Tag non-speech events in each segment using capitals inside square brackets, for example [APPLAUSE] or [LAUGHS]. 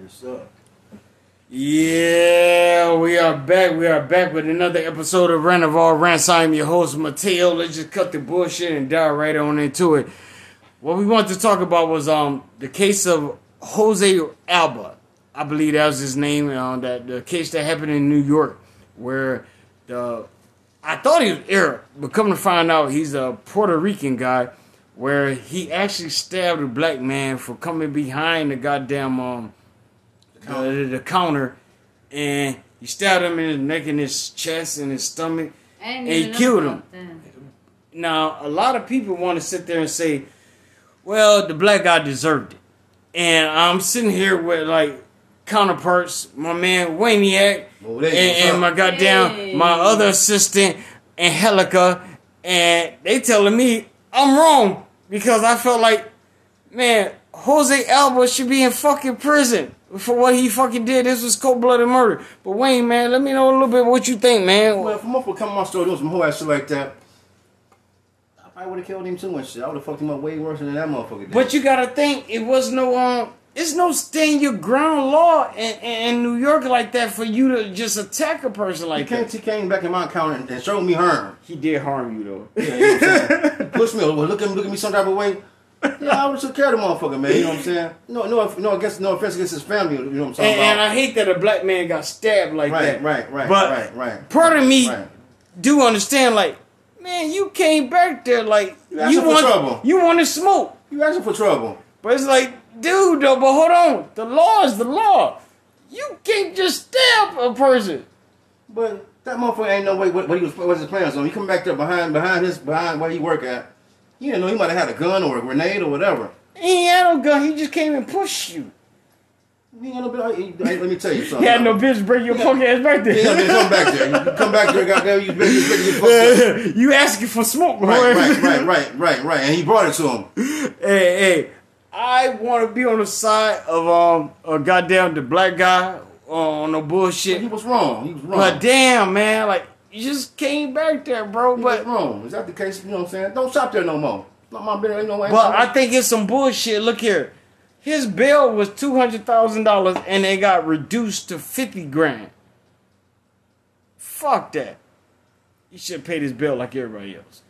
Yes, sir. Yeah, we are back. We are back with another episode of Rant of All Rants. I'm your host, Mateo. Let's just cut the bullshit and dive right on into it. What we wanted to talk about was um the case of Jose Alba. I believe that was his name. Uh, that the case that happened in New York, where the I thought he was Arab, but come to find out he's a Puerto Rican guy, where he actually stabbed a black man for coming behind the goddamn um the, the counter, and he stabbed him in his neck and his chest and his stomach. And he killed him. Now, a lot of people want to sit there and say, well, the black guy deserved it. And I'm sitting here with like counterparts, my man Wayniac, Well, and, there you go. and my goddamn Hey. my other assistant Angelica, and they telling me I'm wrong because I felt like, man, Jose Alba should be in fucking prison for what he fucking did. This was cold blooded murder. But Wayne, man, let me know a little bit what you think, man. Well, if a motherfucker come to my store doing some whole ass shit like that, I probably would have killed him too and shit. I would have fucked him up way worse than that motherfucker did. But you gotta think it was no um it's no stand your ground law in, in, in New York like that for you to just attack a person he like came, that. he came back in my counter and, and showed me harm. He did harm you though. Yeah, you know what I'm? He pushed me, well, look at me, look at me some type of way. [LAUGHS] Yeah, I would have care of the motherfucker, man. You know what I'm saying? No, no, no, against, no offense against his family. You know what I'm talking And, and? I hate that a black man got stabbed like right, that. right, right, But right, right. part of me Right. do understand, like, man, you came back there like You for want trouble. you want to smoke. You asking for trouble? But it's like, dude, though, but hold on. The law is the law. You can't just stab a person. But that motherfucker ain't no way what, what he was what's his plans on. He come back there behind behind his behind where he work at. You didn't know he might have had a gun or a grenade or whatever. He ain't had no gun. He just came and pushed you. He ain't no he- hey, let me tell you something. [LAUGHS] He had no bitch bring your punk ass back there. gonna come back there. You come back there, goddamn, you better, you better get fucked up. [LAUGHS] you asking for smoke, boy. Right, right, right, [LAUGHS] right, right, right. And he brought it to him. hey, hey, I want to be on the side of um a goddamn the black guy on no bullshit. He was wrong. He was wrong. But damn, man, like you just came back there, bro. he was But wrong. Is that the case? You know what I'm saying? Don't shop there no more. Not my business. Ain't no way. but I think it's some bullshit. Look here, his bill was two hundred thousand dollars, and it got reduced to fifty grand. Fuck that. He should have paid his bill like everybody else.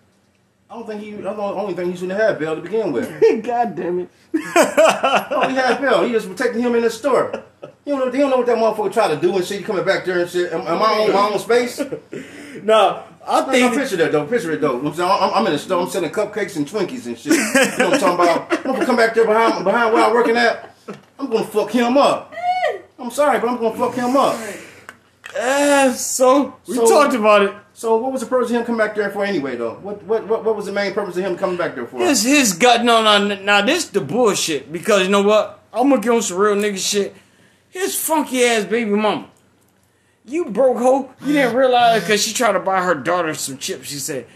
I don't think he. That's the only thing he shouldn't have Bill to begin with. [LAUGHS] God damn it. [LAUGHS] Oh, he had Bill. He just protecting him in the store. You don't know. He don't know what that motherfucker try to do and shit. Coming back there and shit. Am, am I on my own space? [LAUGHS] No, I No, think no, picture that though. Picture it though. I'm, I'm, I'm in the store. I'm selling cupcakes and Twinkies and shit. You know what I'm talking about? [LAUGHS] I'm gonna come back there behind behind where I'm working at. I'm gonna fuck him up. I'm sorry, but I'm gonna fuck him up. Uh, so we So- talked about it. So what was the purpose of him coming back there for anyway though? What what what, what was the main purpose of him coming back there for? His his gut. No, no, now this the bullshit. Because you know what? I'm gonna give him some real nigga shit. His funky ass baby mama. You broke hoe. You didn't [SIGHS] realize because she tried to buy her daughter some chips. She said,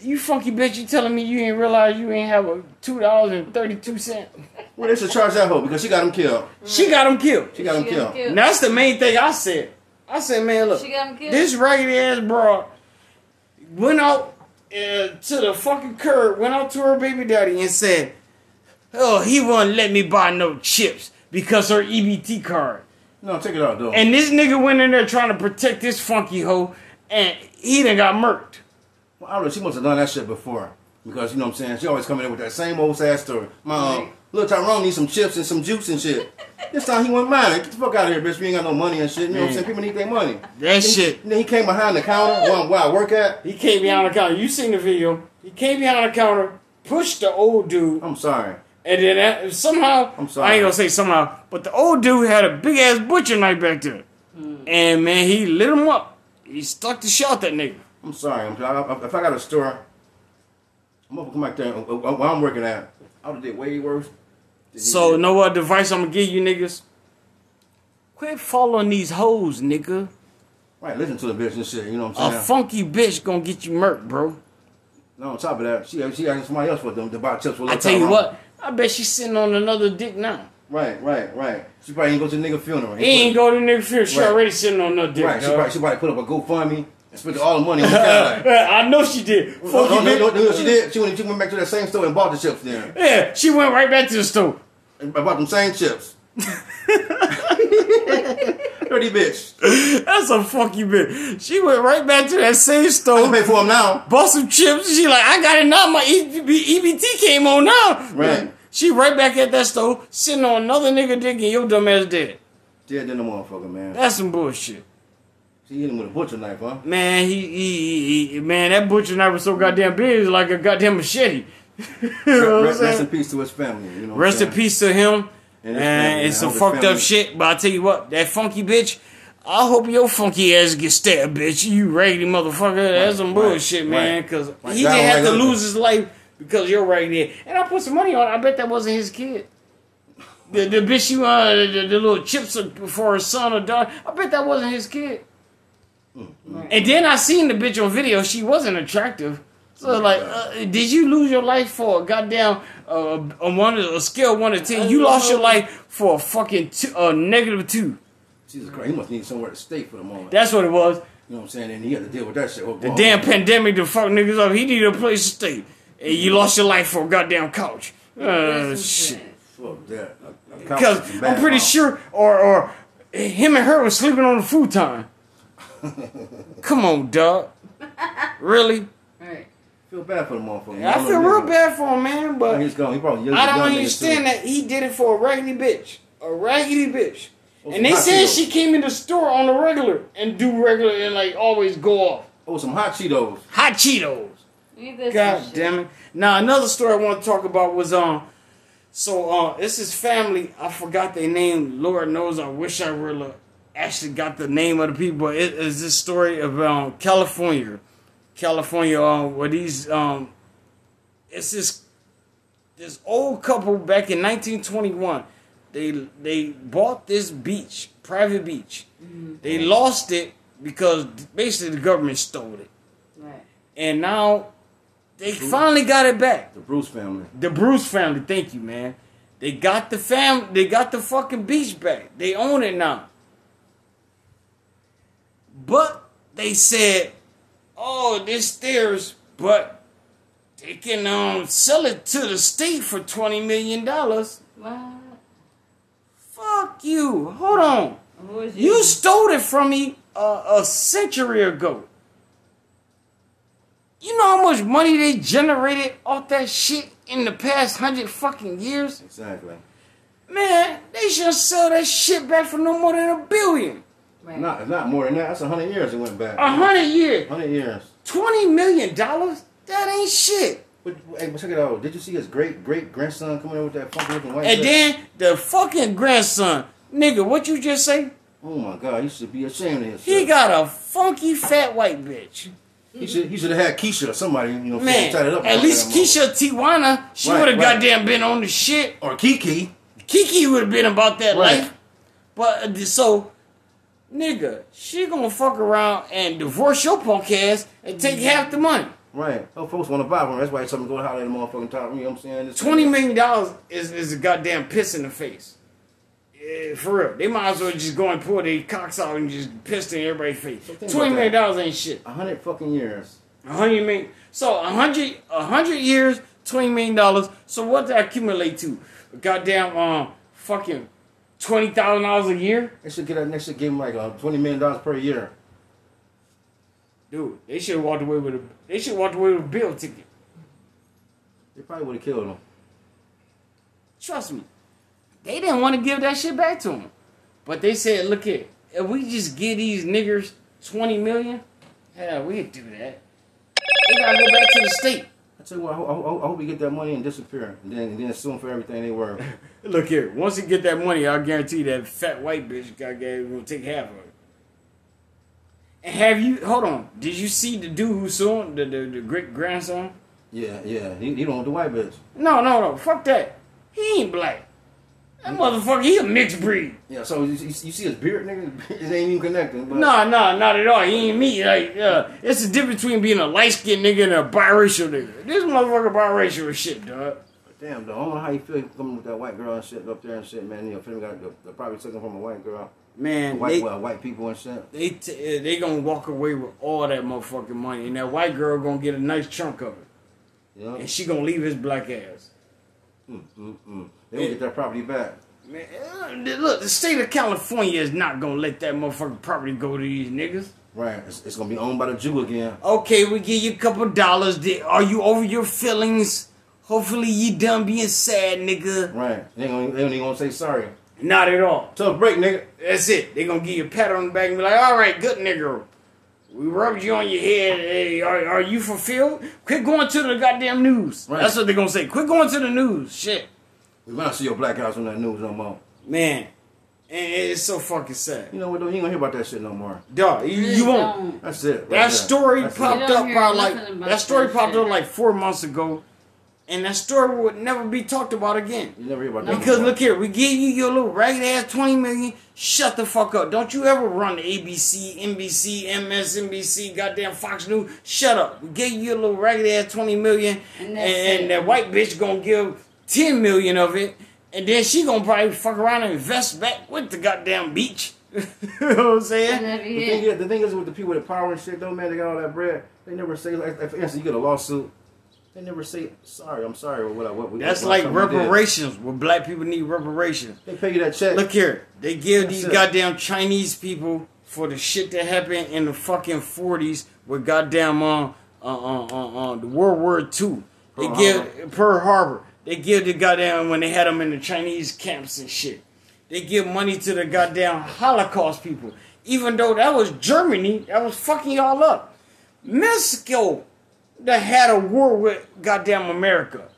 "You funky bitch. You telling me you didn't realize you ain't have a two dollars and thirty two cent." Well, they should charge that hoe because she got him killed. She got him killed. She got him She killed. killed. And that's the main thing I said. I said, man, look, She got him killed. this raggedy ass broad went out uh, to the fucking curb, went out to her baby daddy and said, "Oh, he won't let me buy no chips because her EBT card." No, take it out though. And this nigga went in there trying to protect this funky hoe, and he done got murked. Well, I don't know. She must have done that shit before. Because, you know what I'm saying? She always coming in with that same old sad story. My um, Right. little Tyrone needs some chips and some juice and shit. this time he went mine. Get the fuck out of here, bitch. We ain't got no money and shit. You know what I'm saying? People need their money. That Then- shit. Then he came behind the counter where, where I work at. He came behind the counter. You seen the video? He came behind the counter, pushed the old dude, I'm sorry. And then that, somehow, I'm sorry. I ain't gonna say somehow, but the old dude had a big ass butcher knife back there. And man, he lit him up. He stuck the shot that nigga. I'm sorry. I'm, I, I, if I got a store, I'm gonna come back there uh, uh, where I'm working at. I would have did way worse. So, did. know what advice I'm gonna give you niggas? Quit following these hoes, nigga. Right, listen to the bitch and shit. You know what I'm saying? A funky bitch gonna get you murked, bro. no, on top of that, she she asking somebody else for them to buy chips. with I Lil tell you Tyrone. what, I bet she's sitting on another dick now. Right, right, right. She probably ain't go to the nigga funeral. He ain't go to nigga funeral. She Right. already sitting on another dick. Right, she probably, she probably put up a GoFundMe and spent all the money on. [LAUGHS] I know she did. No, no, no, no, she did. She went, she went back to that same store and bought the chips there. Yeah, she went right back to the store. And bought them same chips. [LAUGHS] Pretty bitch. That's a funky bitch. She went right back to that same I store, can pay for him now. bought some chips. She like, I got it now. My EBT came on now. Right. She right back at that store, sitting on another nigga dick, and your dumb ass dead. Dead than the motherfucker, man. That's some bullshit. She hit him with a butcher knife, huh? Man, he, he, he, man, that butcher knife was so goddamn big, it's like a goddamn machete. [LAUGHS] you know Rest, rest in peace to his family. You know. Rest in peace to him. And And, it's some fucked up shit, but I tell you what, that funky bitch, I hope your funky ass get stabbed, bitch. You raggedy motherfucker. That's some right, bullshit, man. right. Because Right, he down didn't have to lose his life because you're raggedy. And I put some money on it. I bet that wasn't his kid. The, the bitch you uh the, the, little chips for her son or daughter. I bet that wasn't his kid. And then I seen the bitch on video. She wasn't attractive. So like, uh, did you lose your life for a goddamn uh, a one a scale of one to ten? You lost your life for a fucking two, uh, negative two. Jesus Christ, he must need somewhere to stay for the moment. That's what it was. you know what I'm saying? And he had to deal with that shit. Oh, The damn pandemic to fuck niggas up. He needed a place to stay, and you lost your life for a goddamn couch. Uh, shit. Fuck that. A- a couch Because I'm pretty sure, or or him and her was sleeping on the futon. [LAUGHS] Come on, dog. Really? Right. feel bad for the motherfucker. I feel real bad for him, man. But He's gone. He probably I don't understand that he did it for a raggedy bitch. A raggedy bitch. Oh, And they said Cheetos. she came in the store on the regular and do regular and like always go off. Oh, some hot Cheetos. Hot Cheetos. God damn it. Now another story I want to talk about was um so uh this is family. I forgot their name. Lord knows I wish I really actually got the name of the people, but it is this story of um California. California uh, where these um it's this this old couple back in 1921 they they bought this beach private beach. They lost it because basically the government stole it. Right. and now they finally got it back. The Bruce family. the bruce family thank you man. They got the fam they got the fucking beach back. They own it now. But they said oh this theirs but they can um sell it to the state for 20 million dollars What? fuck you hold on you stole it from me uh, a century ago. You know how much money they generated off that shit in the past hundred fucking years? Exactly. Man, they should sell that shit back for no more than a billion. Right. Not, not more than that. That's a hundred years it went back. A hundred years. Hundred years. Twenty million dollars? That ain't shit. But, hey, but check it out. Did you see his great great grandson coming in with that funky looking white? And then the fucking grandson, nigga, what you just say? oh my God, he should be ashamed of himself. He got a funky fat white bitch. He should he should have had Keisha or somebody, you know, Man, tied it up. at least Keisha Tijuana, she Right, would have right. goddamn been on the shit. or Kiki. Kiki would have been about that Right. life. But uh, so, nigga, she gonna fuck around and divorce your punk ass and take half the money. Right. Oh, folks want to buy one. That's why something going holler at the motherfucking top. You know what I'm saying? This- Twenty million dollars is, is a goddamn piss in the face. Yeah, for real. They might as well just go and pull their cocks out and just piss in everybody's face. think Twenty million dollars ain't shit. A hundred fucking years. A hundred million. So a hundred, a hundred years, twenty million dollars. So what that accumulate to? Goddamn um fucking twenty thousand dollars a year. They should get that. They should give him like uh, twenty million dollars per year. Dude, they should have walked away with a. They should walked away with a bill ticket. They probably would have killed him. Trust me, they didn't want to give that shit back to him, but they said, "Look here, if we just give these niggers twenty million, hell, we'd do that. They gotta go back to the state. I tell you what, I hope, I hope, I we get that money and disappear, and then and then sue for everything they were. [LAUGHS] Look here, once you get that money, I'll guarantee that fat white bitch got gonna take half of it. And have you? Hold on, did you see the dude who sued the the, the great grandson? yeah, yeah. He, he don't want the white bitch. No, no, no, fuck that. He ain't black. That motherfucker, he a mixed breed. Yeah. So you, you, see his beard, nigga? [LAUGHS] It ain't even connected. But No, no, not at all. He ain't me. Like, uh, it's the difference between being a light skinned nigga and a biracial nigga. This motherfucker biracial as shit, dog. Damn, though. I don't know how you feel coming with that white girl and shit up there and shit, man. You know, film got they probably took him from a white girl, Man, white they well, white people and shit. they t- they gonna walk away with all that motherfucking money, and that white girl gonna get a nice chunk of it, know, and she gonna leave his black ass. mm, mm, mm. They gonna get their property back. Man, uh, look, the state of California is not gonna let that motherfucking property go to these niggas. Right. It's, it's gonna be owned by the Jew again. Okay, we give you a couple dollars. Are you over your feelings? Hopefully you done being sad, nigga. Right. They, ain't gonna, they gonna say sorry. Not at all. Tough break, nigga. That's it. They gonna give you a pat on the back and be like, all right, good nigga. We rubbed you on your head. Hey, are, are you fulfilled? Quit going to the goddamn news. Right. That's what they gonna say. Quit going to the news. Shit. We might see your black house on that news no more. Man. And it's so fucking sad. You know what though? You ain't gonna hear about that shit no more. Dog, you, you won't. That's it. right That there. story That's it. popped You don't up hear probably nothing like that story that popped shit. up like four months ago, and that story would never be talked about again. You never hear about No. that. Because no look here, we give you your little ragged ass twenty million. Shut the fuck up! Don't you ever run ABC, NBC, MSNBC, goddamn Fox News. Shut up! We gave you your little ragged ass twenty million, and, And that's and that white bitch gonna give ten million of it, and then she gonna probably fuck around and invest back with the goddamn beach. [LAUGHS] you know what I'm saying? The thing, it. is, the thing is with the people with the power and shit, though, man, they got all that bread. They never say, like, for instance, you get a lawsuit. They never say, sorry, I'm sorry, or what, what, what That's what like something did. reparations. Where black people need reparations. They pay you that check. Look here, they give That's these it. goddamn Chinese people for the shit that happened in the fucking forties with goddamn uh, uh, uh, uh, uh, the World War Two. They Pearl give Pearl Harbor. They give the goddamn when they had them in the Chinese camps and shit. They give money to the goddamn Holocaust people, even though that was Germany that was fucking y'all up. Mexico that had a war with goddamn America.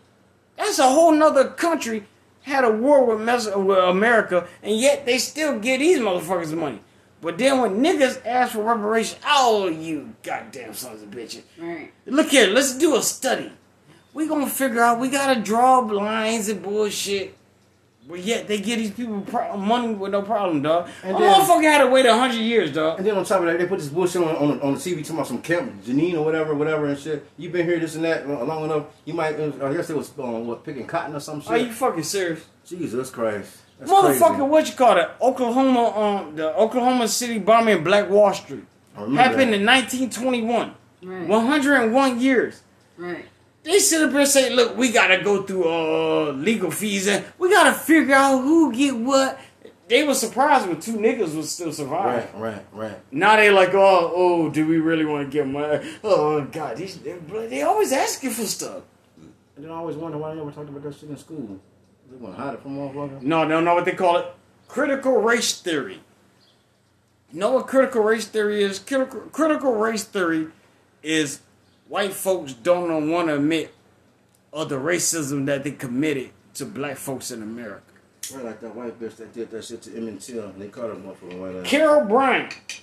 That's a whole nother country had a war with, Mes- with America, and yet they still give these motherfuckers money. But then when niggas ask for reparations, oh, you goddamn sons of bitches. Right. Look here, let's do a study. We gonna figure out, we gotta draw lines and bullshit. But yet they give these people pro- money with no problem, dog. And a then- motherfucker had to wait a hundred years, dog. And then on top of that, they put this bullshit on on, on the TV talking about some Camp Janine or whatever, whatever and shit. You've been here this and that long enough. You might, I guess it was um, what picking cotton or some shit. Are you fucking serious? Jesus Christ, That's Motherfucker, crazy. what you call it? Oklahoma, um, the Oklahoma City bombing in Black Wall Street I happened that. in 1921. Right. 101 years. Right. They sit up here and say, "Look, we gotta go through uh legal fees and we gotta figure out who get what." They were surprised when two niggas was still surviving. Right, right, right. Now they like, "Oh, oh, do we really want to get money?" [LAUGHS] Oh God, these they, they always asking for stuff. And then I always wonder why they never talked about that shit in school. They want to hide it from motherfuckers. No, no, know what they call it? Critical race theory. You know what critical race theory is? Critical, critical race theory is white folks don't want to admit of the racism that they committed to black folks in America. Right, like that white bitch that did that shit to Emmett Till, and they caught her motherfucking white ass. Carol Bryant.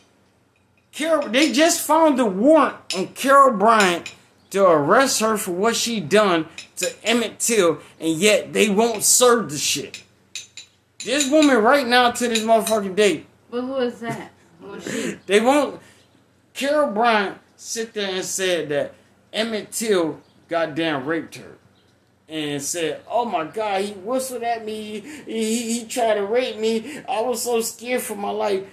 Carol, they just found the warrant on Carol Bryant to arrest her for what she done to Emmett Till, and yet they won't serve the shit. This woman right now to this motherfucking day, But who is that? Who is she? they won't. Carol Bryant sit there and said that Emmett Till goddamn raped her. And said, "Oh my God, he whistled at me. He, he, he tried to rape me. I was so scared for my life."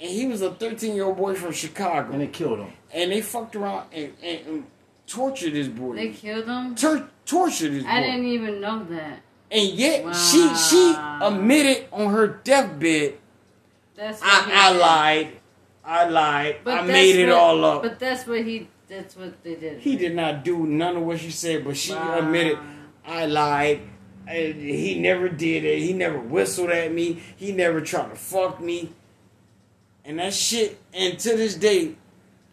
And he was a 13 year old boy from Chicago. And they killed him. and they fucked around and, and, and tortured this boy. They killed him? Tur- tortured this boy. I didn't even know that. and yet she she admitted on her deathbed, That's I, I lied, I lied, But I made it what- all up. But that's what he. That's what they did. he did not do none of what she said, but she Wow. admitted, I lied. And he never did it. He never whistled at me. He never tried to fuck me. And that shit, and to this day,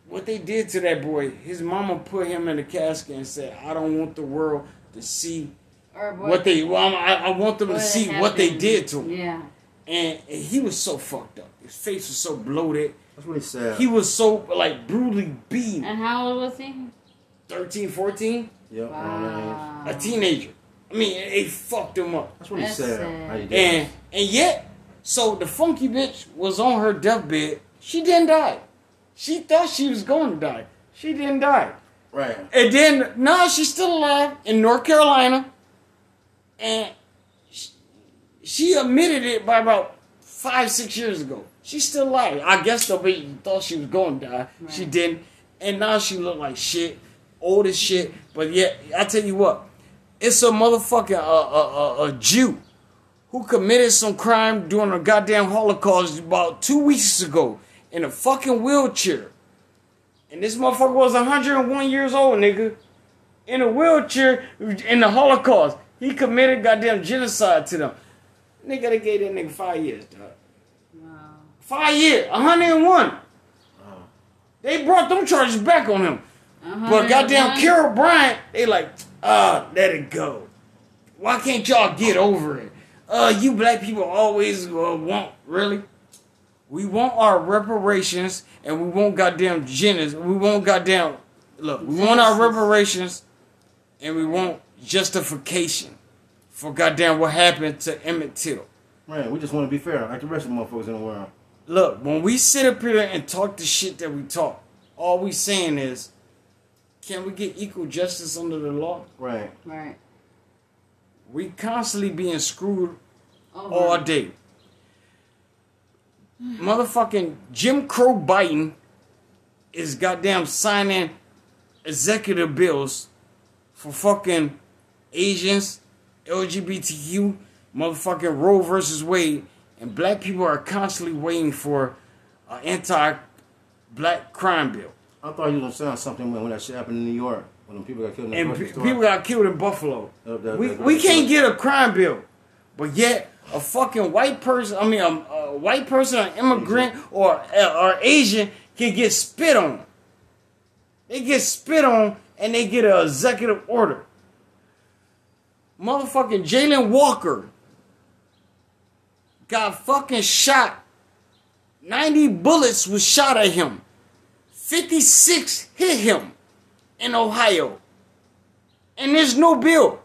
what they did to that boy, his mama put him in a casket and said, I don't want the world to see Or what they, well, I, I want them to what see what they did to him. Yeah. And, and he was so fucked up. His face was so bloated. That's what he said. He was so, like, brutally beaten. And how old was he? 13, 14? Yep, around that age. Wow. A teenager. I mean, they fucked him up. That's what he That's said. sad. How you. And and yet, so the funky bitch was on her deathbed. She didn't die. She thought she was going to die. She didn't die. Right. And then now she's still alive in North Carolina. And she, she admitted it by about five, six years ago. She's still alive. I guess the baby thought she was going to die. She didn't. And now she look like shit, old as shit. But yet, I tell you what, it's a motherfucking uh, uh, uh, a Jew who committed some crime during the goddamn Holocaust about two weeks ago in a fucking wheelchair. And this motherfucker was 101 years old, nigga. In a wheelchair in the Holocaust. He committed goddamn genocide to them. Nigga, they gave that nigga five years, dog. Wow. Five years, 101. They brought them charges back on him. But goddamn 101? Carol Bryant, they like, ah, let it go. Why can't y'all get over it? Uh, you black people always uh, want, really? We want our reparations and we want goddamn genus. We want goddamn, look, we want our reparations and we want justification for goddamn what happened to Emmett Till. Man, we just want to be fair, like the rest of the motherfuckers in the world. Look, when we sit up here and talk the shit that we talk, all we saying is, can we get equal justice under the law? Right. Right. We constantly being screwed Over. all day. Motherfucking Jim Crow Biden is goddamn signing executive bills for fucking Asians, LGBTQ, motherfucking Roe versus Wade, and black people are constantly waiting for an anti-black crime bill. I thought you was gonna sound something when, when that shit happened in New York when them people got killed and pe- people got killed in Buffalo. Uh, the- we the- we the- can't get a crime bill, but yet a fucking white person, I mean a, a white person, an immigrant or or Asian can get spit on. They get spit on and they get an executive order. Motherfucking Jayland Walker got fucking shot. 90 bullets was shot at him. 56 hit him in Ohio. And there's no bill.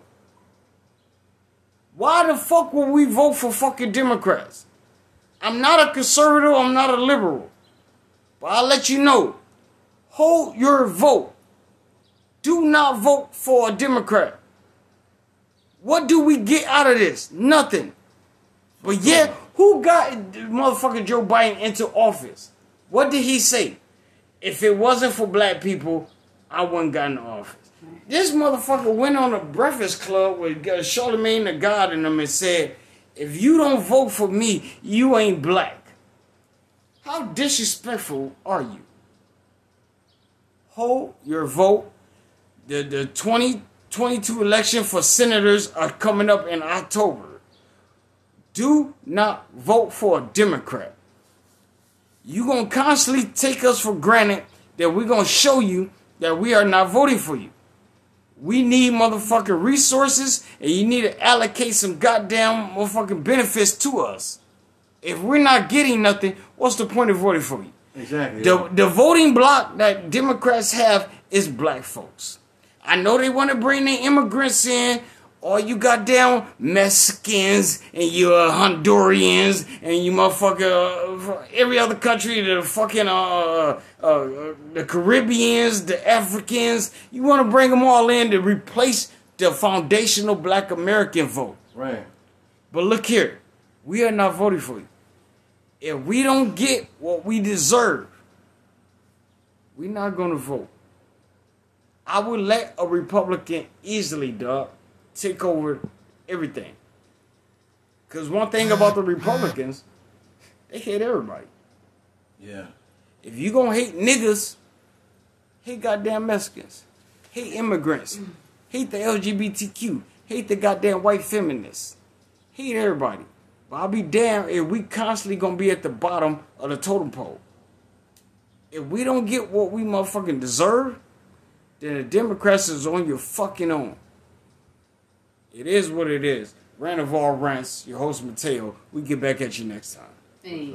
Why the fuck would we vote for fucking Democrats? I'm not a conservative, I'm not a liberal. But I'll let you know. Hold your vote. Do not vote for a Democrat. What do we get out of this? Nothing. But yet, who got motherfucking Joe Biden into office? What did he say? If it wasn't for black people, I wouldn't got in office. This motherfucker went on a breakfast club with Charlemagne the God in them and said, if you don't vote for me, you ain't black. How disrespectful are you? Hold your vote. The, the 2022 election for senators are coming up in October. Do not vote for a Democrat. You're going to constantly take us for granted that we're going to show you that we are not voting for you. We need motherfucking resources and you need to allocate some goddamn motherfucking benefits to us. If we're not getting nothing, what's the point of voting for you? Exactly. The, the voting block that Democrats have is black folks. I know they want to bring the immigrants in, all you goddamn Mexicans and you uh, Hondurians and you motherfucker uh, every other country, the fucking uh, uh, uh, the Caribbeans, the Africans. You want to bring them all in to replace the foundational Black American vote. right. But look here, we are not voting for you. If we don't get what we deserve, we're not going to vote. I would let a Republican easily, dog, take over everything. Because one thing about the [LAUGHS] Republicans, they hate everybody. Yeah. If you gonna hate niggas, hate goddamn Mexicans, hate immigrants, hate the LGBTQ, hate the goddamn white feminists, hate everybody. But I'll be damned if we constantly gonna be at the bottom of the totem pole. If we don't get what we motherfucking deserve, then the Democrats is on your fucking own. It is what it is. Rant of all your host Mateo. We get back at you next time. Hey.